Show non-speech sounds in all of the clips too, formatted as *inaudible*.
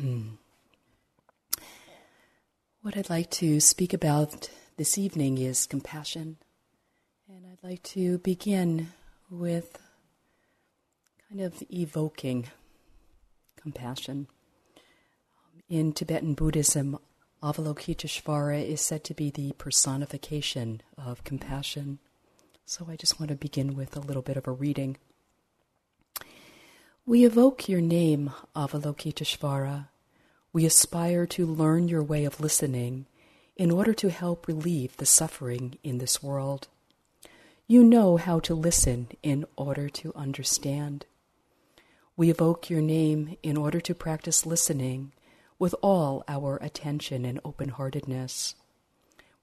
*clears throat* what I'd like to speak about this evening is compassion. And I'd like to begin with kind of evoking compassion. Um, in Tibetan Buddhism, Avalokiteshvara is said to be the personification of compassion. So I just want to begin with a little bit of a reading. We evoke your name, Avalokiteshvara. We aspire to learn your way of listening in order to help relieve the suffering in this world. You know how to listen in order to understand. We evoke your name in order to practice listening with all our attention and open heartedness.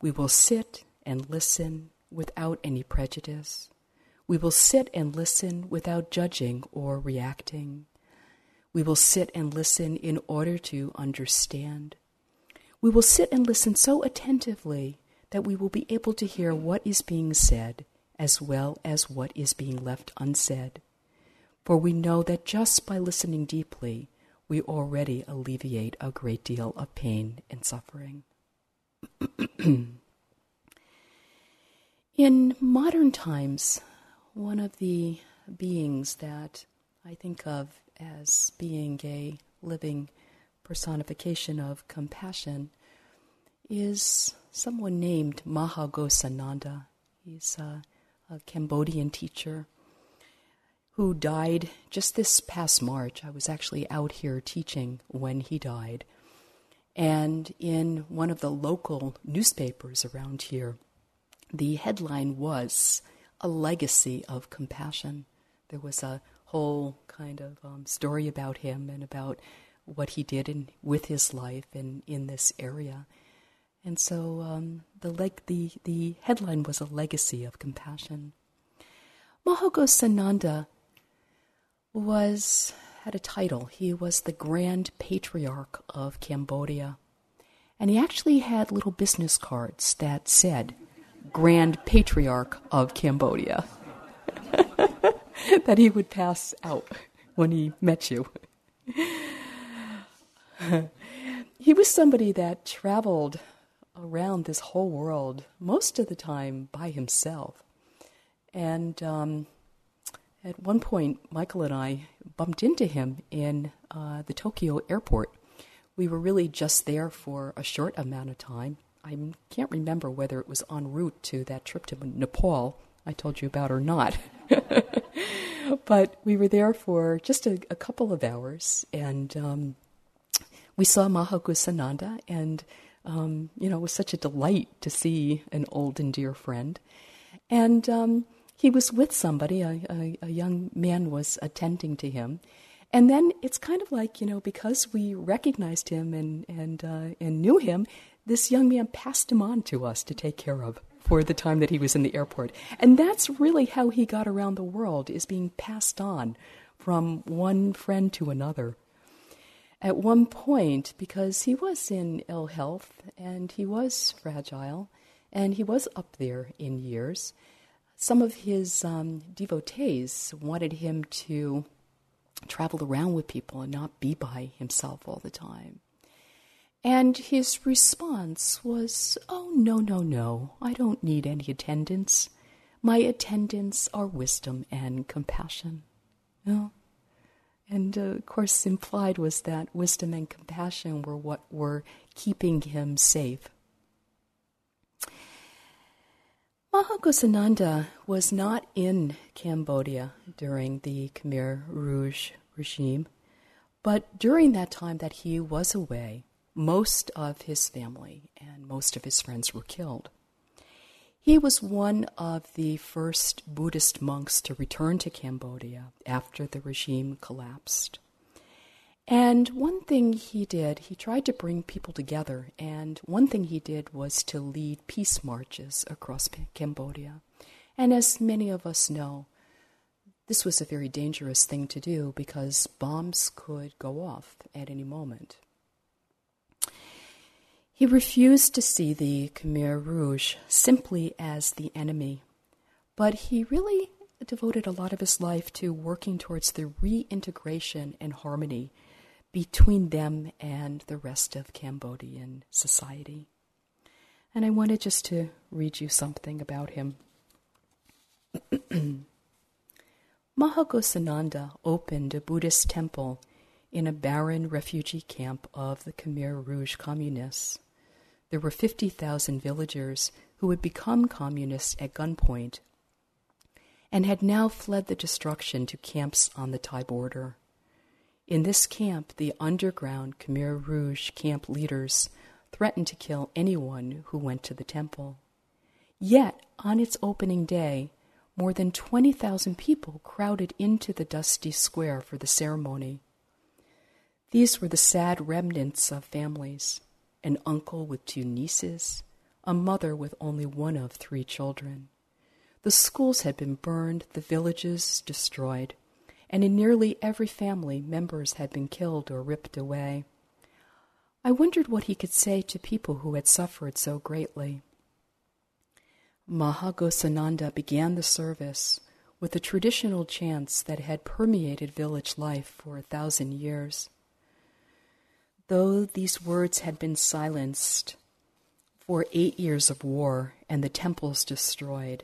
We will sit and listen without any prejudice. We will sit and listen without judging or reacting. We will sit and listen in order to understand. We will sit and listen so attentively that we will be able to hear what is being said as well as what is being left unsaid. For we know that just by listening deeply, we already alleviate a great deal of pain and suffering. *clears throat* In modern times, one of the beings that I think of as being a living personification of compassion is someone named Mahaghosananda. He's a, a Cambodian teacher who died just this past March. I was actually out here teaching when he died. And in one of the local newspapers around here, the headline was a legacy of compassion. There was a whole kind of um, story about him and about what he did in, with his life in, in this area. And so um, the, leg, the, the headline was a legacy of compassion. Mahaghosananda was had a title. He was the Grand Patriarch of Cambodia. And he actually had little business cards that said, Grand Patriarch of Cambodia *laughs* *laughs* that he would pass out when he met you. *laughs* he was somebody that traveled around this whole world most of the time by himself. And um, at one point, Michael and I bumped into him in uh, the Tokyo airport. We were really just there for a short amount of time I can't remember whether it was en route to that trip to Nepal I told you about or not. *laughs* *laughs* but we were there for just a, a couple of hours, and um, we saw Mahaghosananda, and um, you know, it was such a delight to see an old and dear friend. And um, he was with somebody, a, a, a young man was attending to him. And then it's kind of like, you know, because we recognized him and, and, uh, and knew him, this young man passed him on to us to take care of for the time that he was in the airport. And that's really how he got around the world, is being passed on from one friend to another. At one point, because he was in ill health and he was fragile and he was up there in years, some of his um, devotees wanted him to travel around with people and not be by himself all the time. And his response was, Oh, no, no, no, I don't need any attendants. My attendants are wisdom and compassion. Yeah. And uh, of course, implied was that wisdom and compassion were what were keeping him safe. Mahaghosananda was not in Cambodia during the Khmer Rouge regime, but during that time that he was away, most of his family and most of his friends were killed. He was one of the first Buddhist monks to return to Cambodia after the regime collapsed. And one thing he did, he tried to bring people together, and one thing he did was to lead peace marches across Cambodia. And as many of us know, this was a very dangerous thing to do because bombs could go off at any moment. He refused to see the Khmer Rouge simply as the enemy, but he really devoted a lot of his life to working towards the reintegration and harmony between them and the rest of Cambodian society. And I wanted just to read you something about him. *clears throat* Mahaghosananda opened a Buddhist temple in a barren refugee camp of the Khmer Rouge communists. There were 50,000 villagers who had become communists at gunpoint and had now fled the destruction to camps on the Thai border. In this camp, the underground Khmer Rouge camp leaders threatened to kill anyone who went to the temple. Yet, on its opening day, more than 20,000 people crowded into the dusty square for the ceremony. These were the sad remnants of families an uncle with two nieces, a mother with only one of three children. The schools had been burned, the villages destroyed, and in nearly every family, members had been killed or ripped away. I wondered what he could say to people who had suffered so greatly. Mahaghosananda began the service with the traditional chants that had permeated village life for a thousand years. Though these words had been silenced for eight years of war and the temples destroyed,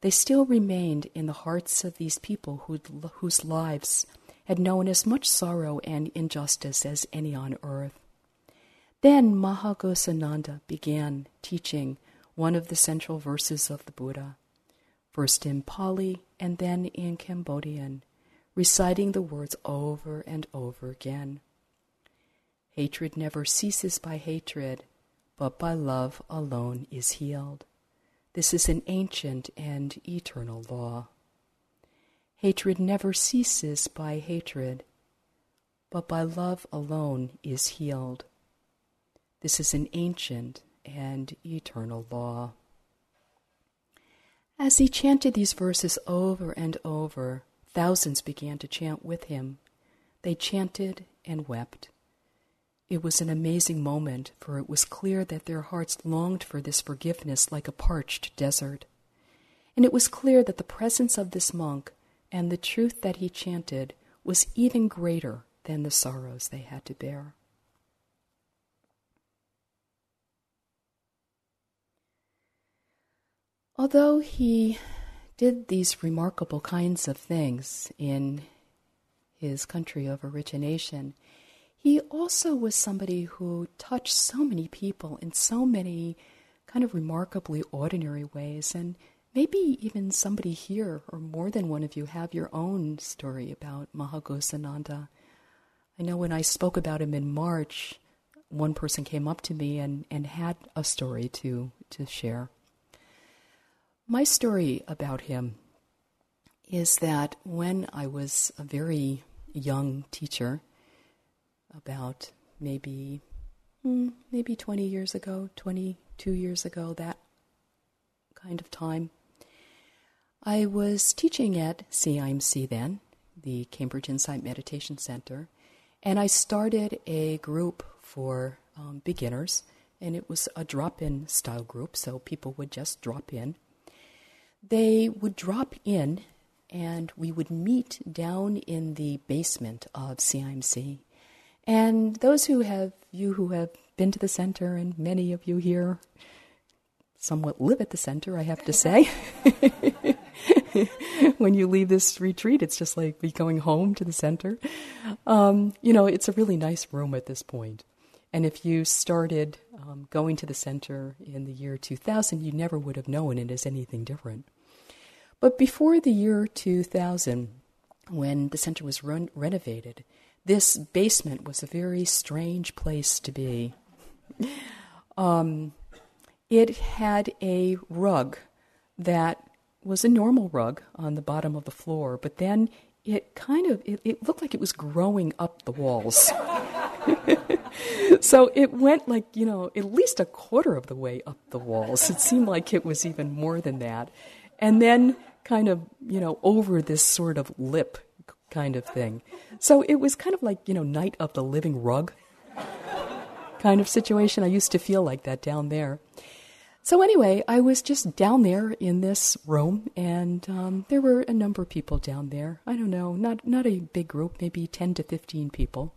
they still remained in the hearts of these people who, whose lives had known as much sorrow and injustice as any on earth. Then Mahaghosananda began teaching one of the central verses of the Buddha, first in Pali and then in Cambodian, reciting the words over and over again. Hatred never ceases by hatred, but by love alone is healed. This is an ancient and eternal law. Hatred never ceases by hatred, but by love alone is healed. This is an ancient and eternal law. As he chanted these verses over and over, thousands began to chant with him. They chanted and wept. It was an amazing moment, for it was clear that their hearts longed for this forgiveness like a parched desert. And it was clear that the presence of this monk and the truth that he chanted was even greater than the sorrows they had to bear. Although he did these remarkable kinds of things in his country of origination, he also was somebody who touched so many people in so many kind of remarkably ordinary ways. And maybe even somebody here, or more than one of you, have your own story about Mahaghosananda. I know when I spoke about him in March, one person came up to me and, and had a story to, to share. My story about him is that when I was a very young teacher, about maybe hmm, maybe 20 years ago, 22 years ago, that kind of time, I was teaching at CIMC then, the Cambridge Insight Meditation Center, and I started a group for um, beginners, and it was a drop in style group, so people would just drop in they would drop in and we would meet down in the basement of CIMC. And those who have, you who have been to the center, and many of you here somewhat live at the center, I have to say. *laughs* *laughs* when you leave this retreat, it's just like be going home to the center. Um, you know, it's a really nice room at this point. And if you started um, going to the center in the year 2000, you never would have known it as anything different. But before the year 2000, when the center was run- renovated, this basement was a very strange place to be. Um, it had a rug that was a normal rug on the bottom of the floor, but then it kind of it, it looked like it was growing up the walls. *laughs* so it went like, you know, at least a quarter of the way up the walls. It seemed like it was even more than that. And then kind of, you know, over this sort of lip kind of thing. So it was kind of like, you know, night of the living rug kind of situation. I used to feel like that down there. So anyway, I was just down there in this room, and um, there were a number of people down there. I don't know, not not a big group, maybe ten to fifteen people.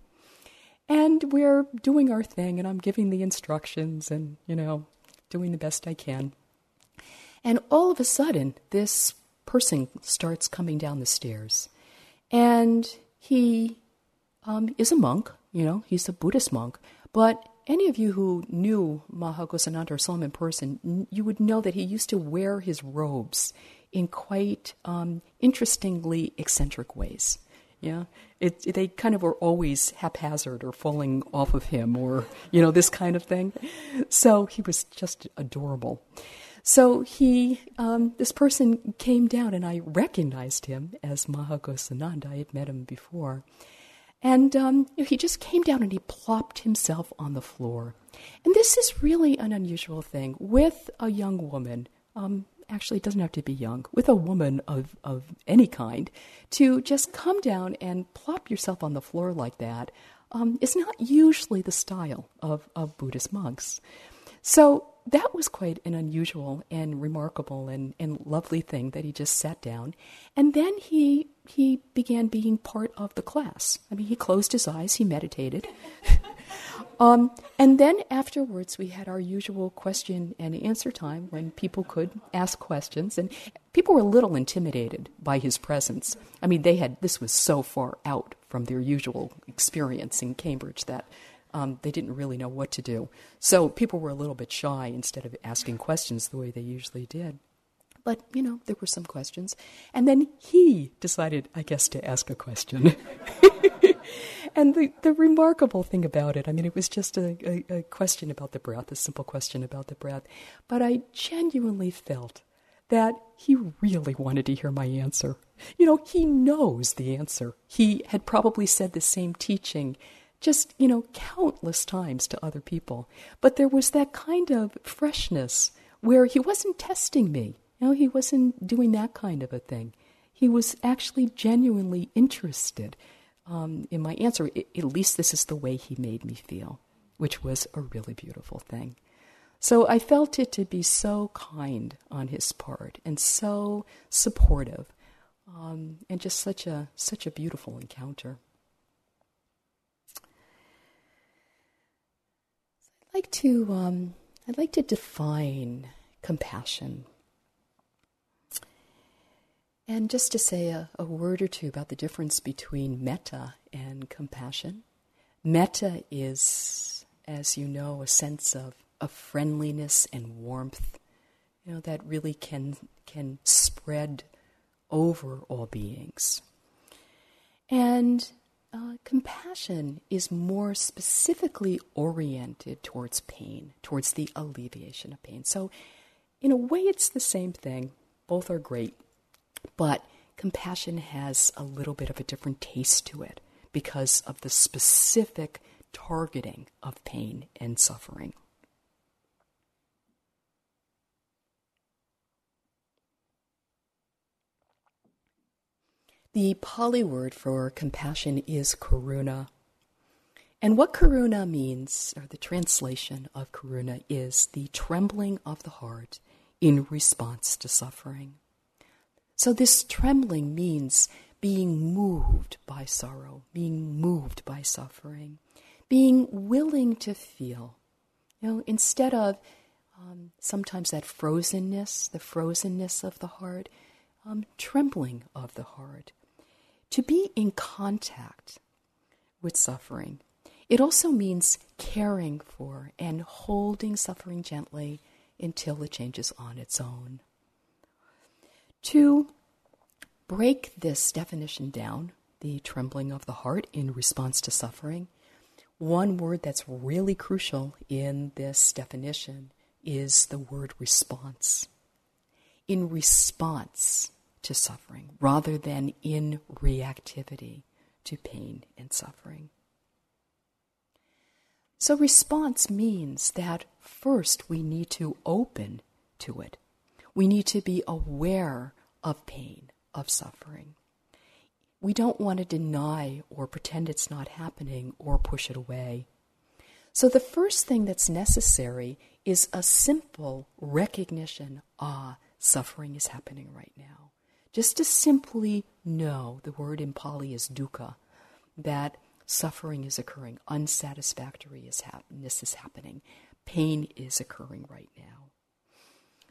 And we're doing our thing, and I'm giving the instructions and, you know, doing the best I can. And all of a sudden, this person starts coming down the stairs. And he um, is a monk, you know, he's a Buddhist monk. But any of you who knew Mahaghosananda or saw him in person, you would know that he used to wear his robes in quite um, interestingly eccentric ways. Yeah, it, it, they kind of were always haphazard or falling off of him, or you know this kind of thing. So he was just adorable. So he, um, this person came down, and I recognized him as Mahaghosananda. I had met him before, and um, he just came down and he plopped himself on the floor. And this is really an unusual thing with a young woman. Um, actually, it doesn't have to be young, with a woman of, of any kind, to just come down and plop yourself on the floor like that um, is not usually the style of, of Buddhist monks. So that was quite an unusual and remarkable and, and lovely thing that he just sat down. And then he he began being part of the class. I mean, he closed his eyes, he meditated. *laughs* um, and then afterwards, we had our usual question and answer time when people could ask questions. And people were a little intimidated by his presence. I mean, they had, this was so far out from their usual experience in Cambridge that um, they didn't really know what to do. So people were a little bit shy instead of asking questions the way they usually did. But, you know, there were some questions. And then he decided, I guess, to ask a question. *laughs* and the, the remarkable thing about it, I mean, it was just a, a, a question about the breath, a simple question about the breath. But I genuinely felt that he really wanted to hear my answer. You know, he knows the answer. He had probably said the same teaching just, you know, countless times to other people. But there was that kind of freshness where he wasn't testing me. You know, he wasn't doing that kind of a thing. He was actually genuinely interested um, in my answer. I, at least this is the way he made me feel, which was a really beautiful thing. So I felt it to be so kind on his part and so supportive, um, and just such a such a beautiful encounter. I'd to um, I'd like to define compassion. And just to say a, a, word or two about the difference between metta and compassion. Metta is, as you know, a sense of, of friendliness and warmth, you know, that really can can spread over all beings. And uh, compassion is more specifically oriented towards pain, towards the alleviation of pain. So, in a way, it's the same thing. Both are great, but compassion has a little bit of a different taste to it because of the specific targeting of pain and suffering. The Pali word for compassion is karuna. And what karuna means, or the translation of karuna, is the trembling of the heart in response to suffering. So, this trembling means being moved by sorrow, being moved by suffering, being willing to feel. You know, instead of um, sometimes that frozenness, the frozenness of the heart, um, trembling of the heart, to be in contact with suffering. It also means caring for and holding suffering gently until it changes on its own. To break this definition down, the trembling of the heart in response to suffering, one word that's really crucial in this definition is the word response. In response, to suffering rather than in reactivity to pain and suffering. So, response means that first we need to open to it. We need to be aware of pain, of suffering. We don't want to deny or pretend it's not happening or push it away. So, the first thing that's necessary is a simple recognition ah, suffering is happening right now just to simply know the word in Pali is dukkha, that suffering is occurring, unsatisfactoriness is happening, pain is occurring right now.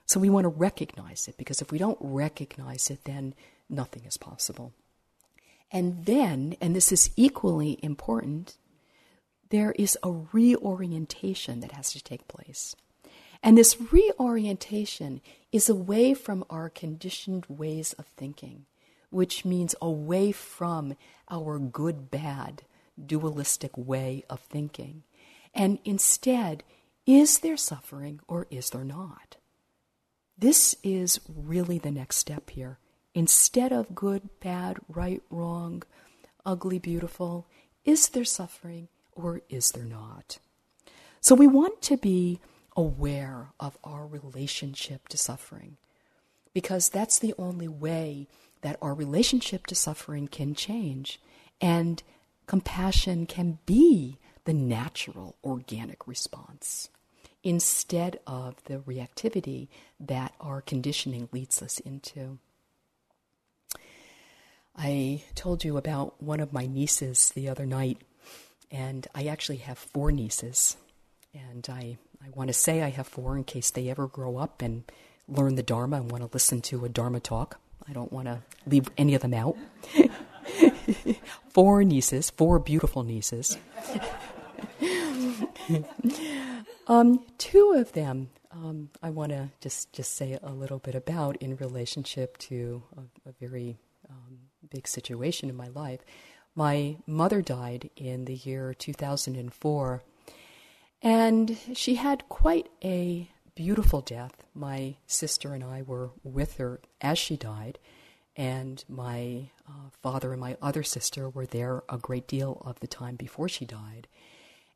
So we want to recognize it because if we don't recognize it, then nothing is possible. And then, and this is equally important, there is a reorientation that has to take place. And this reorientation is away from our conditioned ways of thinking, which means away from our good bad dualistic way of thinking. And instead, is there suffering or is there not? This is really the next step here. Instead of good, bad, right, wrong, ugly, beautiful, is there suffering or is there not? So we want to be aware of our relationship to suffering because that's the only way that our relationship to suffering can change and compassion can be the natural organic response instead of the reactivity that our conditioning leads us into. I told you about one of my nieces the other night, and I actually have four nieces. And I, I want to say I have four in case they ever grow up and learn the Dharma and want to listen to a Dharma talk. I don't want to leave any of them out. *laughs* four nieces, four beautiful nieces. *laughs* um, two of them um, I want to just, just say a little bit about in relationship to a, a very um, big situation in my life. My mother died in the year 2004, and she had quite a beautiful death. My sister and I were with her as she died, and my uh, father and my other sister were there a great deal of the time before she died.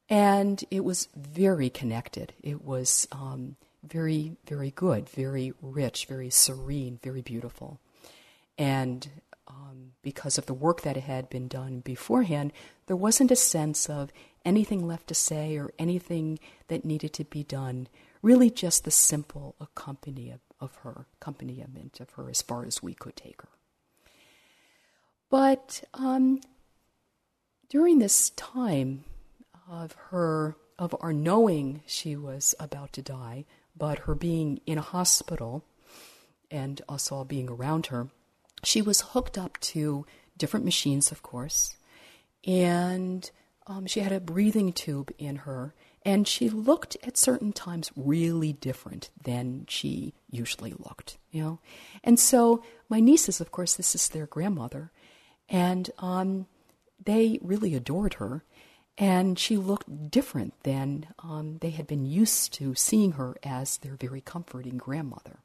And it was very connected. It was um, very, very good, very rich, very serene, very beautiful. And um, because of the work that had been done beforehand, there wasn't a sense of anything left to say or anything that needed to be done. Really, just the simple accompaniment of her, accompaniment of her, as far as we could take her. But um, during this time of her, of our knowing she was about to die, but her being in a hospital and us all being around her, she was hooked up to different machines, of course, and um, she had a breathing tube in her, and she looked at certain times really different than she usually looked, you know. And so my nieces, of course, this is their grandmother, and um, they really adored her. And she looked different than um, they had been used to seeing her as their very comforting grandmother.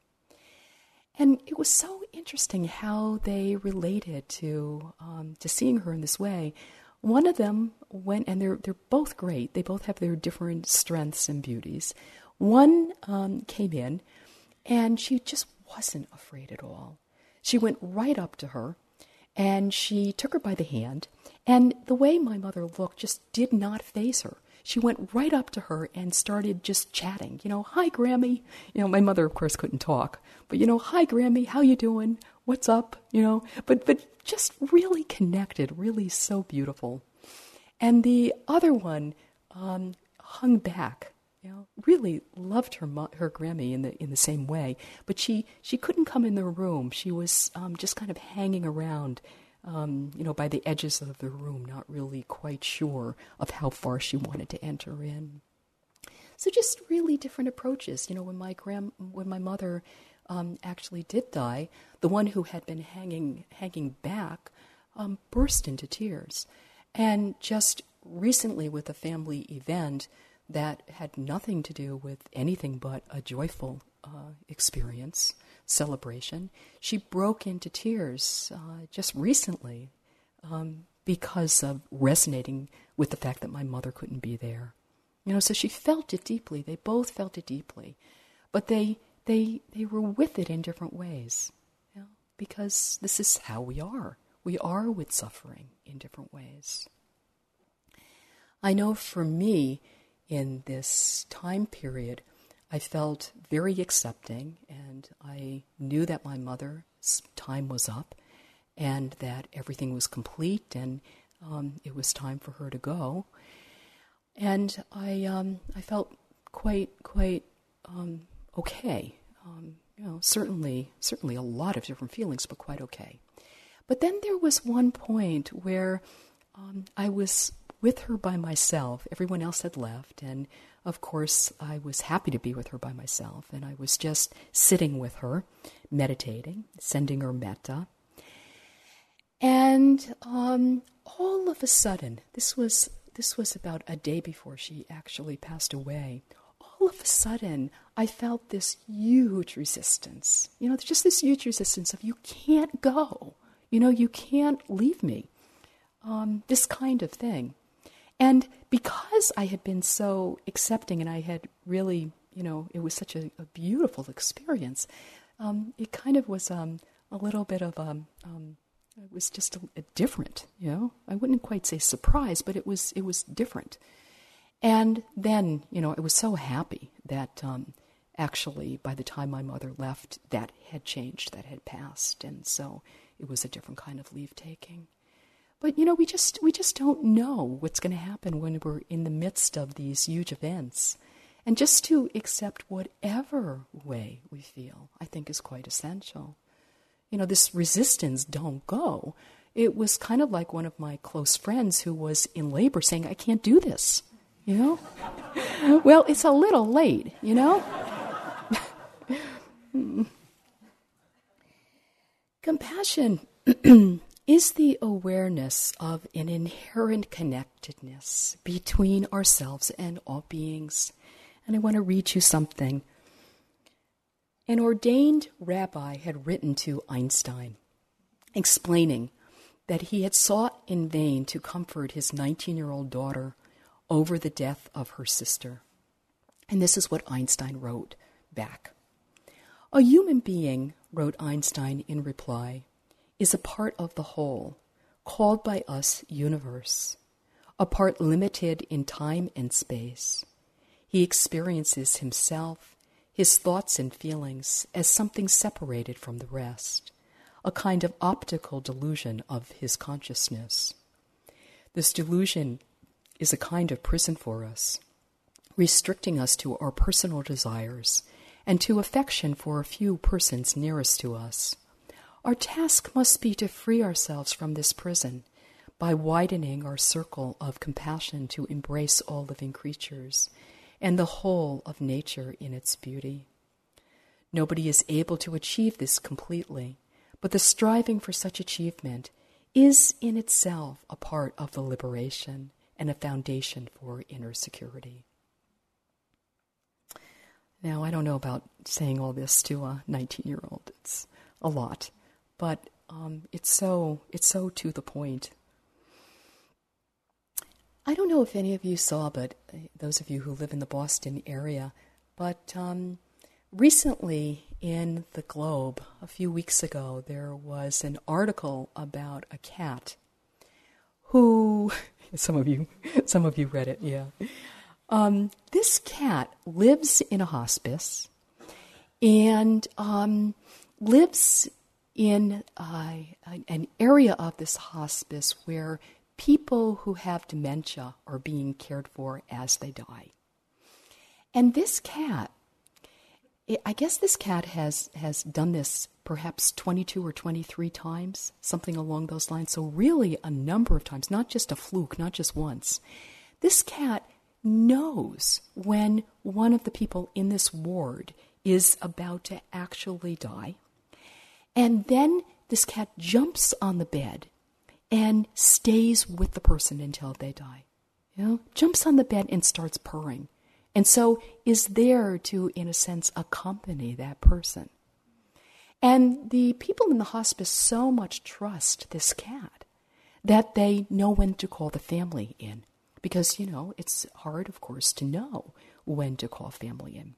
And it was so interesting how they related to um, to seeing her in this way. One of them went, and they're they're both great. They both have their different strengths and beauties. One um, came in, and she just wasn't afraid at all. She went right up to her, and she took her by the hand and the way my mother looked just did not faze her. She went right up to her and started just chatting. You know, hi, Grammy. You know, my mother, of course, couldn't talk, but you know, hi, Grammy. How you doing? What's up? You know, but but just really connected, really so beautiful. And the other one um, hung back. You know, really loved her her Grammy in the in the same way, but she she couldn't come in the room. She was um, just kind of hanging around um, you know, by the edges of the room, not really quite sure of how far she wanted to enter in. So just really different approaches. You know, when my grand, when my mother um, actually did die, the one who had been hanging hanging back um, burst into tears, and just recently with a family event that had nothing to do with anything but a joyful uh, experience celebration, she broke into tears uh, just recently um, because of resonating with the fact that my mother couldn't be there. You know, so she felt it deeply. They both felt it deeply, but they they they were with it in different ways. You know, because this is how we are. We are with suffering in different ways. I know for me, in this time period, I felt very accepting, and I knew that my mother's time was up and that everything was complete. And um, it was time for her to go. And I, um, I felt quite, quite um, okay. Um, you know, certainly, certainly a lot of different feelings, but quite okay. But then there was one point where um, I was with her by myself. Everyone else had left, and of course, I was happy to be with her by myself. And I was just sitting with her, meditating, sending her metta. And um, all of a sudden, this was this was about a day before she actually passed away. All of a sudden, I felt this huge resistance. You know, just this huge resistance of you can't go. You know, you can't leave me. Um, this kind of thing. And because I had been so accepting and I had really, you know, it was such a, a beautiful experience, um, it kind of was um, a little bit of a, um it was just a, a different, you know. I wouldn't quite say surprise, but it was it was different. And then, you know, I was so happy that um, actually by the time my mother left, that had changed, that had passed, and so it was a different kind of leave taking. But you know, we just we just don't know what's going to happen when we're in the midst of these huge events. And just to accept whatever way we feel, I think is quite essential. You know, this resistance, don't go. It was kind of like one of my close friends who was in labor saying, I can't do this. You know? well, it's a little late, you know? Compassion *clears throat* is the awareness of an inherent connectedness between ourselves and all beings. And I want to read you something. An ordained rabbi had written to Einstein explaining that he had sought in vain to comfort his 19 year old daughter over the death of her sister. And this is what Einstein wrote back. A human being, wrote Einstein in reply, is a part of the whole, called by us universe, a part limited in time and space. He experiences himself, his thoughts and feelings, as something separated from the rest, a kind of optical delusion of his consciousness. This delusion is a kind of prison for us, restricting us to our personal desires and to affection for a few persons nearest to us. Our task must be to free ourselves from this prison by widening our circle of compassion to embrace all living creatures and the whole of nature in its beauty. Nobody is able to achieve this completely, but the striving for such achievement is in itself a part of the liberation and a foundation for inner security. Now, I don't know about saying all this to a 19 year old. It's a lot but um, it's so it's so to the point. I don't know if any of you saw, but uh, those of you who live in the Boston area, but um, recently in the Globe a few weeks ago there was an article about a cat who *laughs* *laughs* some of you some of you read it, yeah. Um, this cat lives in a hospice and um, lives in uh, an area of this hospice where people who have dementia are being cared for as they die. And this cat, I guess this cat has, has done this perhaps 22 or 23 times, something along those lines. So, really, a number of times, not just a fluke, not just once. This cat knows when one of the people in this ward is about to actually die and then this cat jumps on the bed and stays with the person until they die. You know, jumps on the bed and starts purring. And so is there to, in a sense, accompany that person. And the people in the hospice so much trust this cat that they know when to call the family in. Because, you know, it's hard, of course, to know when to call family in.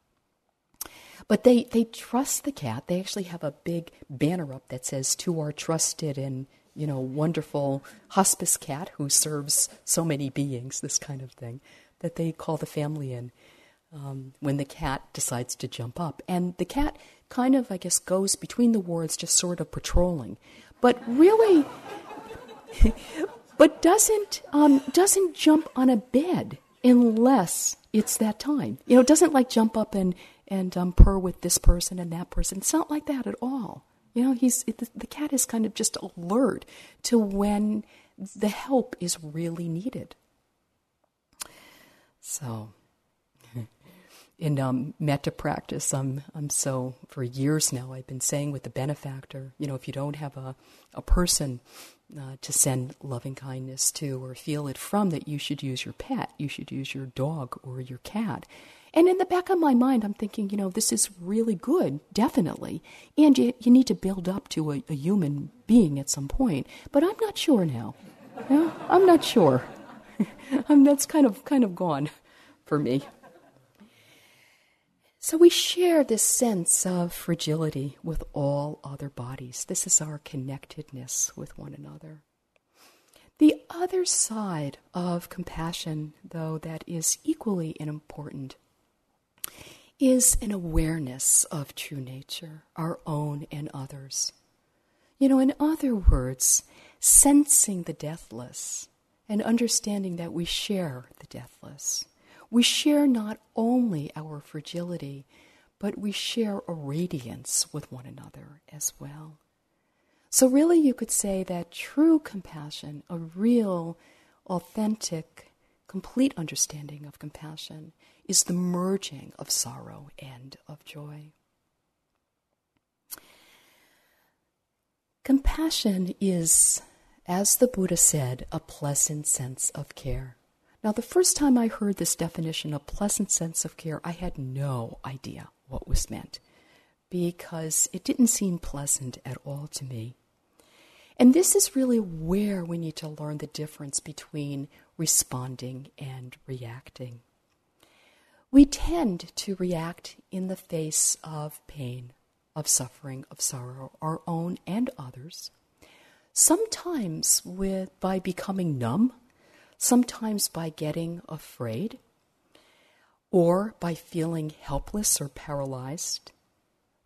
But they, they trust the cat. They actually have a big banner up that says, To our trusted and, you know, wonderful hospice cat who serves so many beings, this kind of thing, that they call the family in um, when the cat decides to jump up. And the cat kind of, I guess, goes between the wards, just sort of patrolling. But really, *laughs* but doesn't um, doesn't jump on a bed unless it's that time. You know, doesn't like jump up and and um, purr with this person and that person. It's not like that at all. You know, he's it, the cat is kind of just alert to when the help is really needed. So, in um, metta practice, I'm I'm so for years now I've been saying with the benefactor, you know, if you don't have a a person uh, to send loving kindness to or feel it from, that you should use your pet, you should use your dog or your cat. And in the back of my mind, I'm thinking, you know, this is really good, definitely. And you, you need to build up to a, a human being at some point. But I'm not sure now. Yeah, I'm not sure. *laughs* I'm, that's kind of kind of gone for me. So we share this sense of fragility with all other bodies. This is our connectedness with one another. The other side of compassion, though, that is equally important is an awareness of true nature, our own and others. You know, in other words, sensing the deathless and understanding that we share the deathless. We share not only our fragility, but we share a radiance with one another as well. So, really, you could say that true compassion, a real, authentic, complete understanding of compassion, is the merging of sorrow and of joy. Compassion is, as the Buddha said, a pleasant sense of care. Now, the first time I heard this definition, a pleasant sense of care, I had no idea what was meant because it didn't seem pleasant at all to me. And this is really where we need to learn the difference between responding and reacting. We tend to react in the face of pain, of suffering, of sorrow, our own and others. Sometimes with by becoming numb sometimes by getting afraid or by feeling helpless or paralyzed.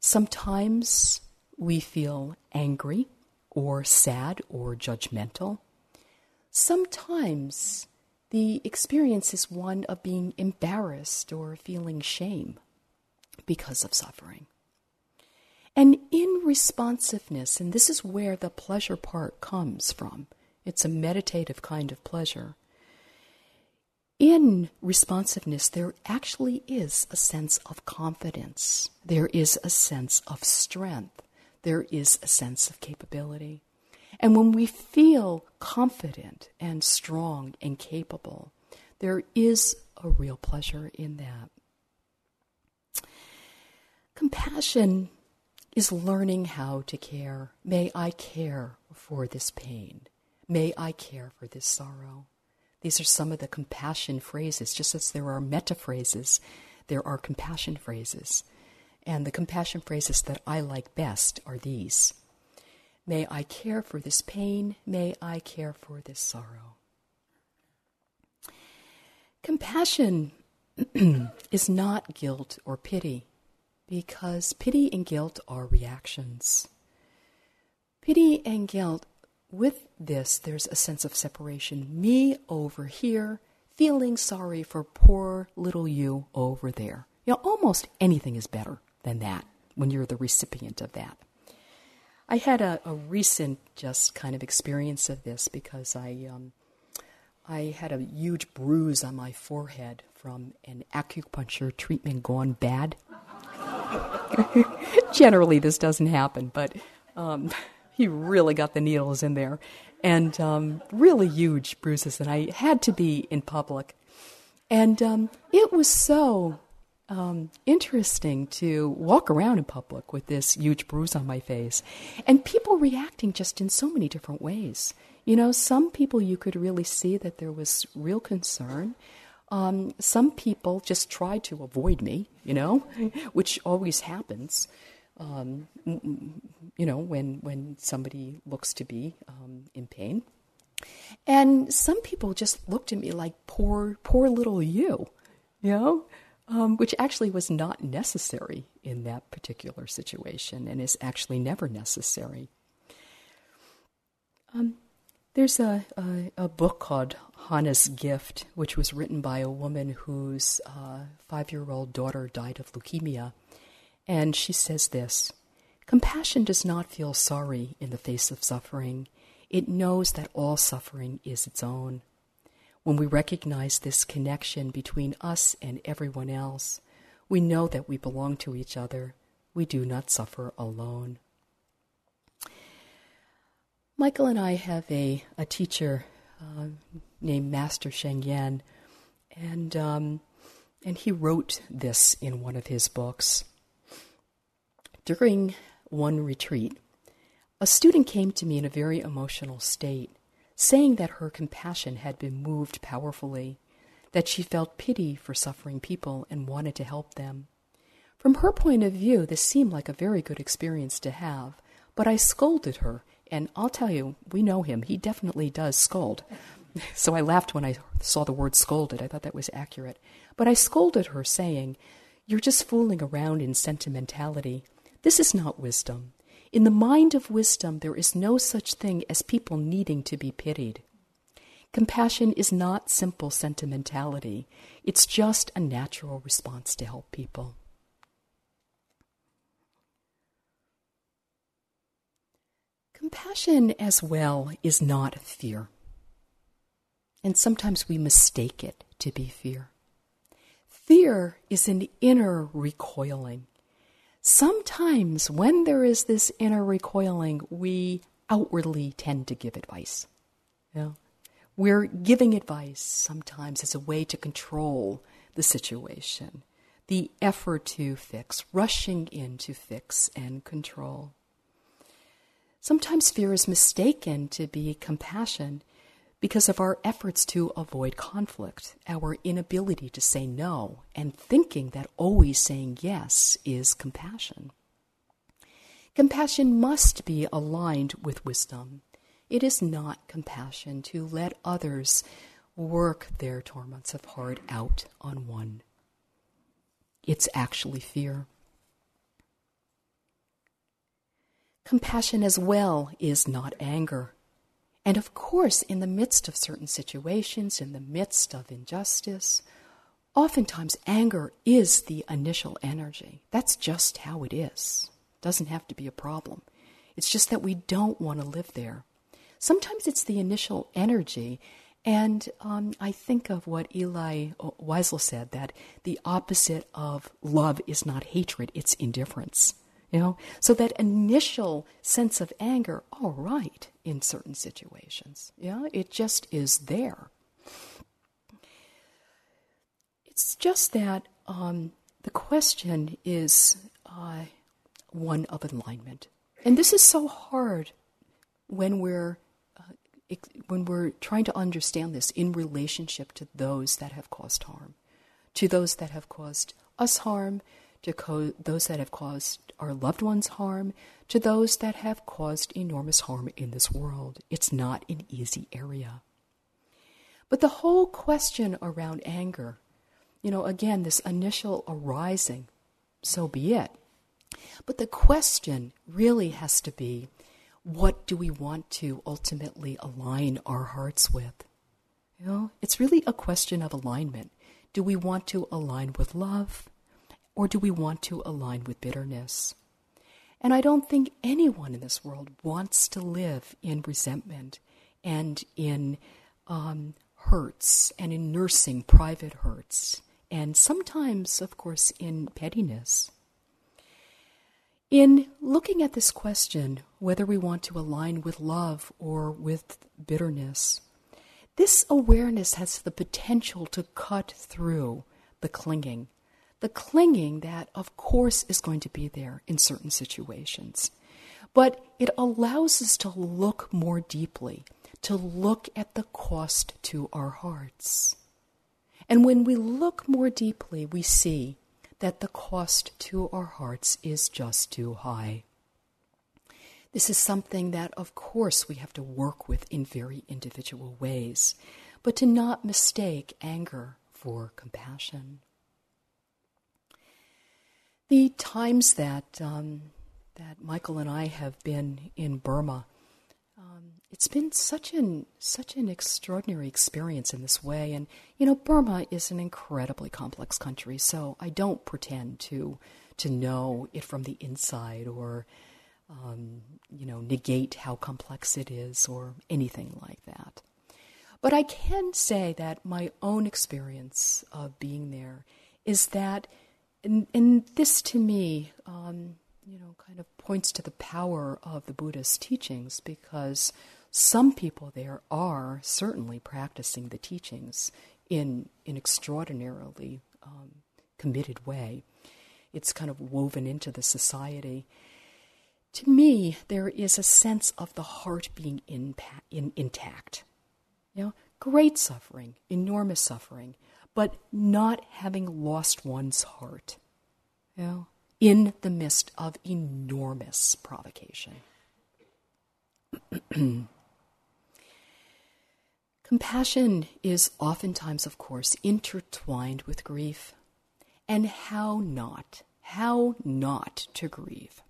Sometimes we feel angry or sad or judgmental. Sometimes the experience is one of being embarrassed or feeling shame because of suffering. And in responsiveness, and this is where the pleasure part comes from, it's a meditative kind of pleasure in responsiveness, there actually is a sense of confidence. There is a sense of strength. There is a sense of capability. And when we feel confident and strong and capable, there is a real pleasure in that. Compassion is learning how to care. May I care for this pain. May I care for this sorrow. These are some of the compassion phrases, just as there are metta phrases, there are compassion phrases. And the compassion phrases that I like best are these May I care for this pain, may I care for this sorrow. Compassion *clears throat* is not guilt or pity, because pity and guilt are reactions. Pity and guilt with this, there's a sense of separation. Me over here, feeling sorry for poor little you over there. You know, almost anything is better than that when you're the recipient of that. I had a, a recent just kind of experience of this because I, um, I had a huge bruise on my forehead from an acupuncture treatment gone bad. *laughs* Generally, this doesn't happen, but um, he really got the needles in there, and um, really huge bruises. And I had to be in public, and um, it was so um, interesting to walk around in public with this huge bruise on my face, and people reacting just in so many different ways. You know, some people you could really see that there was real concern. Um, some people just tried to avoid me, you know, *laughs* which always happens um, you know, when, when somebody looks to be um, in pain. And some people just looked at me like, poor, poor little you, you know, um, which actually was not necessary in that particular situation and is actually never necessary. Um, There's a, a, a, book called Hannah's Gift, which was written by a woman whose uh, five year old daughter died of leukemia. And she says this Compassion does not feel sorry in the face of suffering, it knows that all suffering is its own. When we recognize this connection between us and everyone else, we know that we belong to each other. We do not suffer alone. Michael and I have a, a teacher uh, named Master Sheng Yen, and, um, and he wrote this in one of his books. During one retreat, a student came to me in a very emotional state, saying that her compassion had been moved powerfully, that she felt pity for suffering people and wanted to help them. From her point of view, this seemed like a very good experience to have, but I scolded her and I'll tell you, we know him. He definitely does scold. *laughs* So I laughed when I saw the word scolded. I thought that was accurate. But I scolded her, saying, You're just fooling around in sentimentality. This is not wisdom. In the mind of wisdom, there is no such thing as people needing to be pitied. Compassion is not simple sentimentality, it's just a natural response to help people. Compassion as well is not fear. And sometimes we mistake it to be fear. Fear is an inner recoiling. Sometimes, when there is this inner recoiling, we outwardly tend to give advice. You know? We're giving advice sometimes as a way to control the situation, the effort to fix, rushing in to fix and control. Sometimes fear is mistaken to be compassion because of our efforts to avoid conflict, our inability to say no, and thinking that always saying yes is compassion. Compassion must be aligned with wisdom. It is not compassion to let others work their torments of heart out on one. It's actually fear. Compassion as well is not anger. And of course, in the midst of certain situations, in the midst of injustice, oftentimes anger is the initial energy. That's just how it is. It Doesn't have to be a problem. It's just that we don't want to live there. Sometimes it's the initial energy. And um, I think of what Elie Wiesel said that the opposite of love is not hatred, it's indifference. Know, so that initial sense of anger, all right, in certain situations, yeah, it just is there. It's just that um, the question is uh, one of alignment, and this is so hard when we're uh, when we're trying to understand this in relationship to those that have caused harm, to those that have caused us harm, to co- those that have caused our loved ones harm, to those that have caused enormous harm in this world. It's not an easy area. But the whole question around anger, you know, again, this initial arising, so be it. But the question really has to be what do we want to ultimately align our hearts with? You know, it's really a question of alignment. Do we want to align with love? Or do we want to align with bitterness? And I don't think anyone in this world wants to live in resentment and in um, hurts and in nursing private hurts, and sometimes, of course, in pettiness. In looking at this question, whether we want to align with love or with bitterness, this awareness has the potential to cut through the clinging the clinging that, of course, is going to be there in certain situations. But it allows us to look more deeply, to look at the cost to our hearts. And when we look more deeply, we see that the cost to our hearts is just too high. This is something that, of course, we have to work with in very individual ways, but to not mistake anger for compassion. The times that um, that Michael and I have been in Burma, um, it's been such an such an extraordinary experience in this way. And you know Burma is an incredibly complex country so I don't pretend to to know it from the inside or um, you know negate how complex it is or anything like that. But I can say that my own experience of being there is that and, and this to me um, you know kind of points to the power of the Buddhist teachings because some people there are certainly practicing the teachings in an extraordinarily um, committed way. It's kind of woven into the society. To me, there is a sense of the heart being in, in, intact. You know, great suffering, enormous suffering, but not having lost one's heart. You know, in the midst of enormous provocation. *clears throat* Compassion is oftentimes, of course, intertwined with grief. And how not? How not to grieve?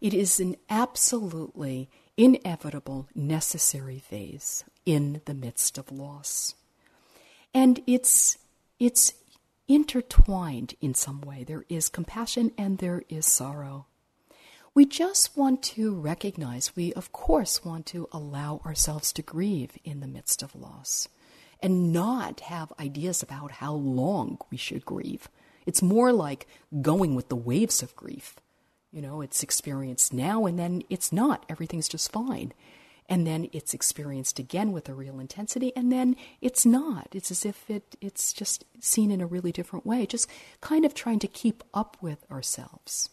It is an absolutely inevitable, necessary phase in the midst of loss. And it's, it's intertwined in some way. There is compassion and there is sorrow. We just want to recognize, we of course want to allow ourselves to grieve in the midst of loss and not have ideas about how long we should grieve. It's more like going with the waves of grief. You know, it's experienced now and then it's not. Everything's just fine. And then it's experienced again with a real intensity and then it's not. It's as if it, it's just seen in a really different way, just kind of trying to keep up with ourselves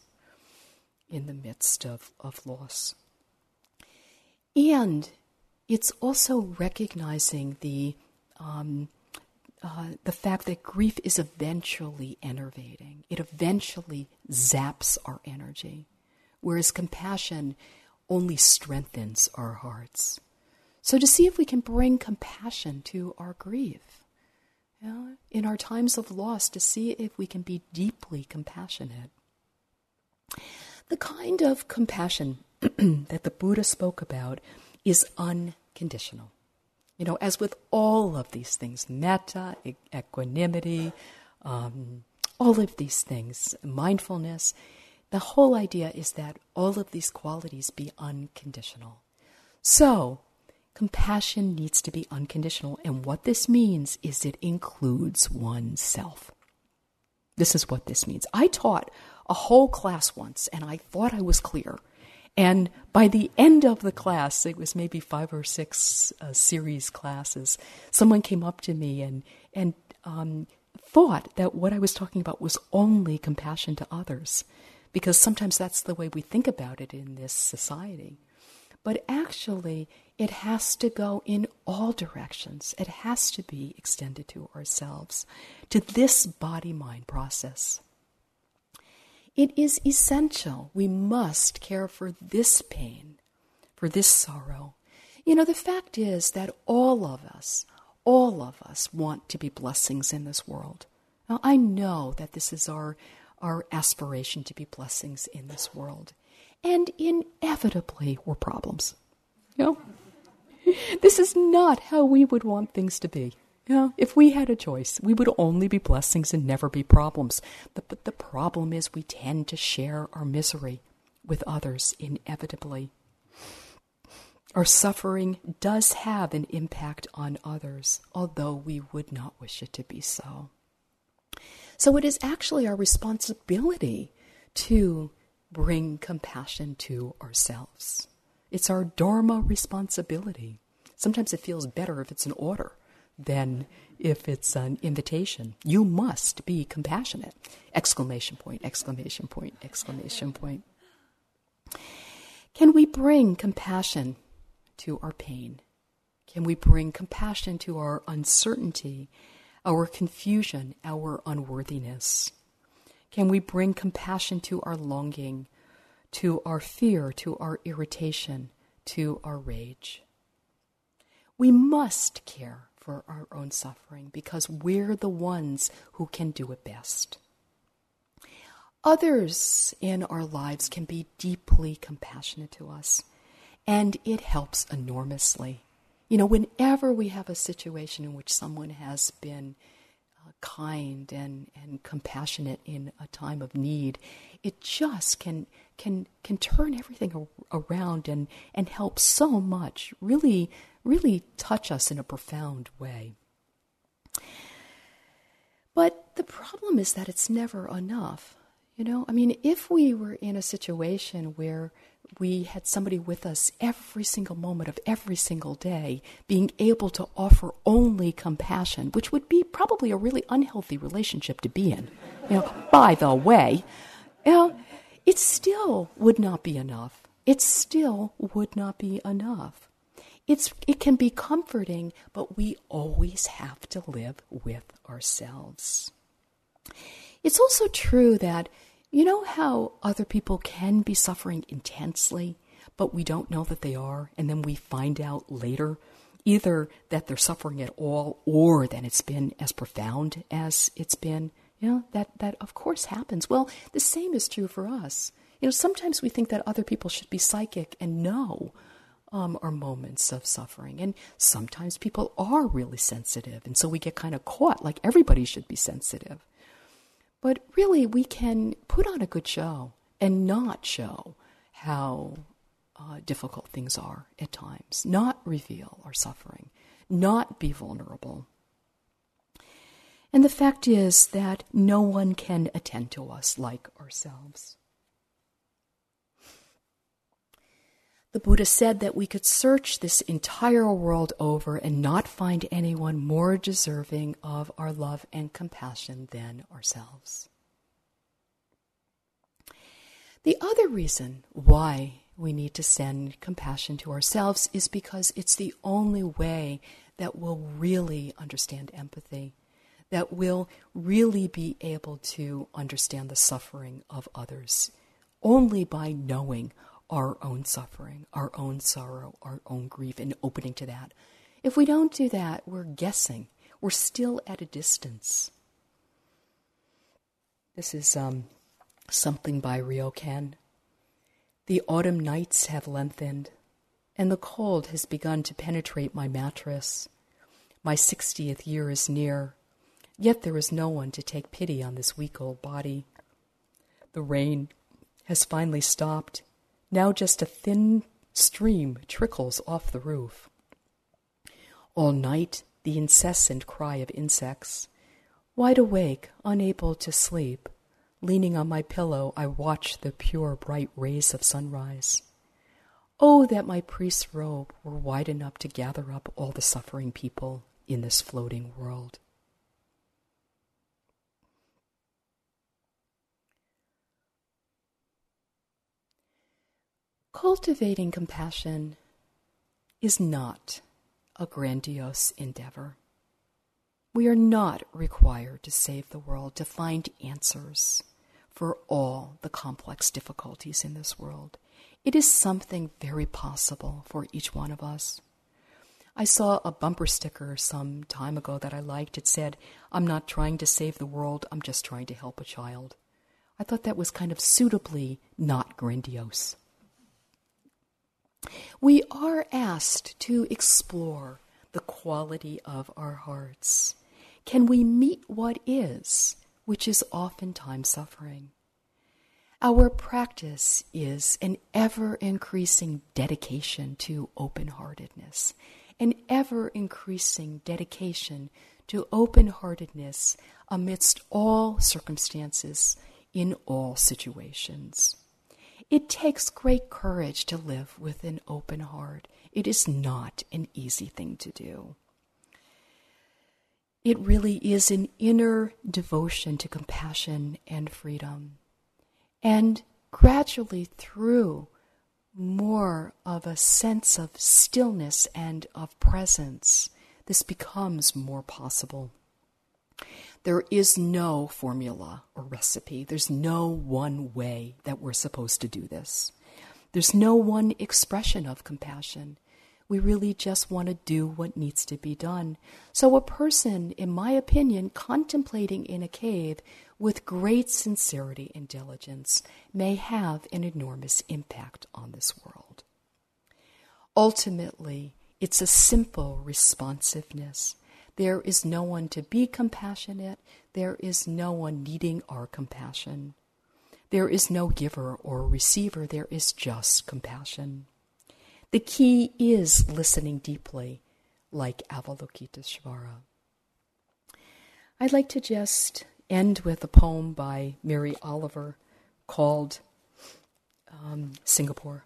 in the midst of, of loss. And it's also recognizing the um, uh, the fact that grief is eventually enervating. It eventually zaps our energy, whereas compassion only strengthens our hearts. So, to see if we can bring compassion to our grief, you know, in our times of loss, to see if we can be deeply compassionate. The kind of compassion *clears throat* that the Buddha spoke about is unconditional. You know, as with all of these things, metta, equanimity, um, all of these things, mindfulness, the whole idea is that all of these qualities be unconditional. So, compassion needs to be unconditional, and what this means is it includes oneself. This is what this means. I taught a whole class once, and I thought I was clear. And by the end of the class, it was maybe five or six uh, series classes, someone came up to me and, and um, thought that what I was talking about was only compassion to others, because sometimes that's the way we think about it in this society. But actually, it has to go in all directions. It has to be extended to ourselves, to this body mind process. It is essential. We must care for this pain, for this sorrow. You know, the fact is that all of us, all of us want to be blessings in this world. Now, I know that this is our, our aspiration to be blessings in this world. And inevitably, we're problems. You know? *laughs* this is not how we would want things to be. You know, if we had a choice, we would only be blessings and never be problems. But, but the problem is we tend to share our misery with others inevitably. Our suffering does have an impact on others, although we would not wish it to be so. So it is actually our responsibility to bring compassion to ourselves. It's our Dharma responsibility. Sometimes it feels better if it's an order than if it's an invitation. You must be compassionate. Exclamation point, exclamation point, exclamation point. Can we bring compassion to our pain? Can we bring compassion to our uncertainty, our confusion, our unworthiness? Can we bring compassion to our longing, to our fear, to our irritation, to our rage? We must care for our own suffering because we're the ones who can do it best. Others in our lives can be deeply compassionate to us. And it helps enormously. You know, whenever we have a situation in which someone has been uh, kind and, and compassionate in a time of need, it just can can can turn everything around and and help so much. Really, really touch us in a profound way. But the problem is that it's never enough. You know, I mean, if we were in a situation where we had somebody with us every single moment of every single day, being able to offer only compassion, which would be probably a really unhealthy relationship to be in. You know, by the way, you know, it still would not be enough. It still would not be enough. It's, it can be comforting, but we always have to live with ourselves. It's also true that you know how other people can be suffering intensely, but we don't know that they are, and then we find out later either that they're suffering at all or that it's been as profound as it's been. You know, that, that of course happens. Well, the same is true for us. You know, sometimes we think that other people should be psychic and know um, moments of suffering. And sometimes people are really sensitive. And so we get kind of caught like everybody should be sensitive. But really, we can put on a good show and not show how uh, difficult things are at times, not reveal our suffering, not be vulnerable. And the fact is that no one can attend to us like ourselves. The Buddha said that we could search this entire world over and not find anyone more deserving of our love and compassion than ourselves. The other reason why we need to send compassion to ourselves is because it's the only way that we'll really understand empathy, that we'll really be able to understand the suffering of others, only by knowing our own suffering, our own sorrow, our own grief, and opening to that. If we don't do that, we're guessing. We're still at a distance. This is um, something by Ryokan. The autumn nights have lengthened, and the cold has begun to penetrate my mattress. My sixtieth year is near, yet there is no one to take pity on this weak old body. The rain has finally stopped, now just a thin stream trickles off the roof. All night, the incessant cry of insects. Wide awake, unable to sleep, leaning on my pillow, I watch the pure, bright rays of sunrise. Oh, that my priest's robe were wide enough to gather up all the suffering people in this floating world. Cultivating compassion is not a grandiose endeavor. We are not required to save the world, to find answers for all the complex difficulties in this world. It is something very possible for each one of us. I saw a bumper sticker some time ago that I liked. It said, I'm not trying to save the world, I'm just trying to help a child. I thought that was kind of suitably not grandiose. We are asked to explore the quality of our hearts. Can we meet what is, which is oftentimes suffering? Our practice is an ever increasing dedication to open heartedness, an ever increasing dedication to open heartedness amidst all circumstances, in all situations. It takes great courage to live with an open heart. It is not an easy thing to do. It really is an inner devotion to compassion and freedom. And gradually, through more of a sense of stillness and of presence, this becomes more possible. There is no formula or recipe. There's no one way that we're supposed to do this. There's no one expression of compassion. We really just want to do what needs to be done. So, a person, in my opinion, contemplating in a cave with great sincerity and diligence may have an enormous impact on this world. Ultimately, it's a simple responsiveness. There is no one to be compassionate. There is no one needing our compassion. There is no giver or receiver. There is just compassion. The key is listening deeply, like Avalokiteshvara. I'd like to just end with a poem by Mary Oliver called um, Singapore.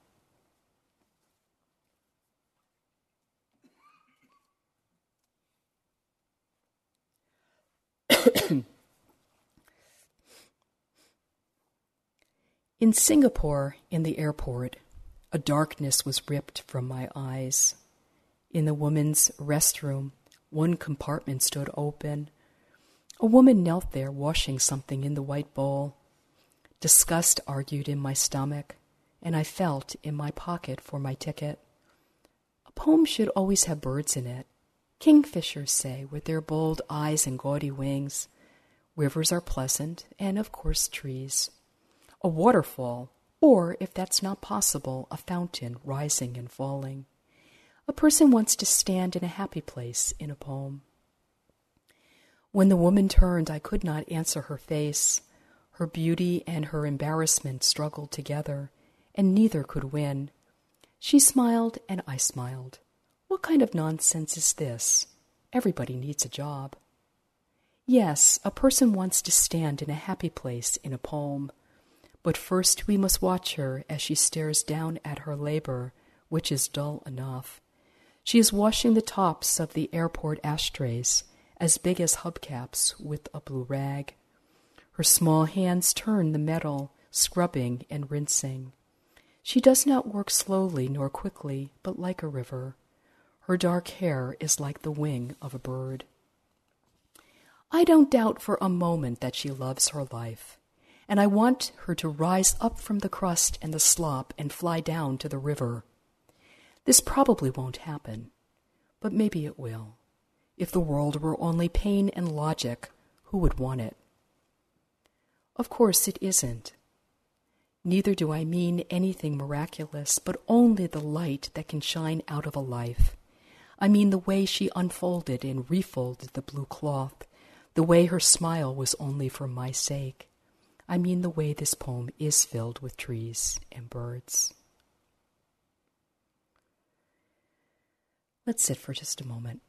*coughs* in Singapore, in the airport, a darkness was ripped from my eyes. In the women's restroom, one compartment stood open. A woman knelt there washing something in the white bowl. Disgust argued in my stomach, and I felt in my pocket for my ticket. A poem should always have birds in it. Kingfishers say, with their bold eyes and gaudy wings. Rivers are pleasant, and of course, trees. A waterfall, or, if that's not possible, a fountain rising and falling. A person wants to stand in a happy place in a poem. When the woman turned, I could not answer her face. Her beauty and her embarrassment struggled together, and neither could win. She smiled, and I smiled. What kind of nonsense is this? Everybody needs a job. Yes, a person wants to stand in a happy place in a poem, but first we must watch her as she stares down at her labor, which is dull enough. She is washing the tops of the airport ashtrays, as big as hubcaps, with a blue rag. Her small hands turn the metal, scrubbing and rinsing. She does not work slowly nor quickly, but like a river. Her dark hair is like the wing of a bird. I don't doubt for a moment that she loves her life, and I want her to rise up from the crust and the slop and fly down to the river. This probably won't happen, but maybe it will. If the world were only pain and logic, who would want it? Of course, it isn't. Neither do I mean anything miraculous, but only the light that can shine out of a life. I mean the way she unfolded and refolded the blue cloth, the way her smile was only for my sake. I mean the way this poem is filled with trees and birds. Let's sit for just a moment.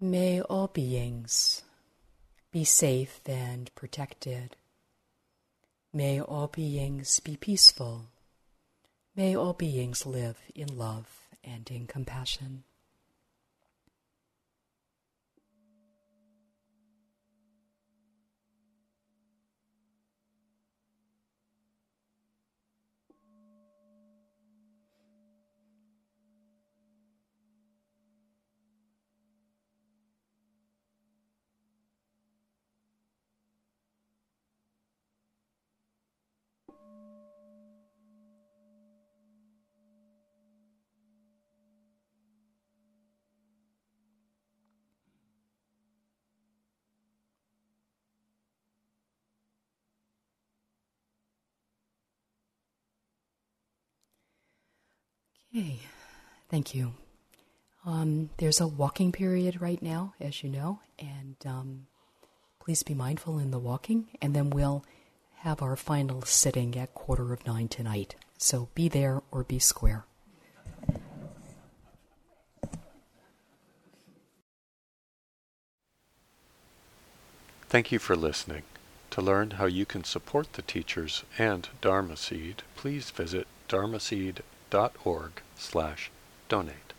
May all beings be safe and protected. May all beings be peaceful. May all beings live in love and in compassion. Okay, thank you. Um, there's a walking period right now, as you know, and um, please be mindful in the walking, and then we'll have our final sitting at quarter of nine tonight. So be there or be square. Thank you for listening. To learn how you can support the teachers and Dharma Seed, please visit dharma dharmaseed.org slash donate.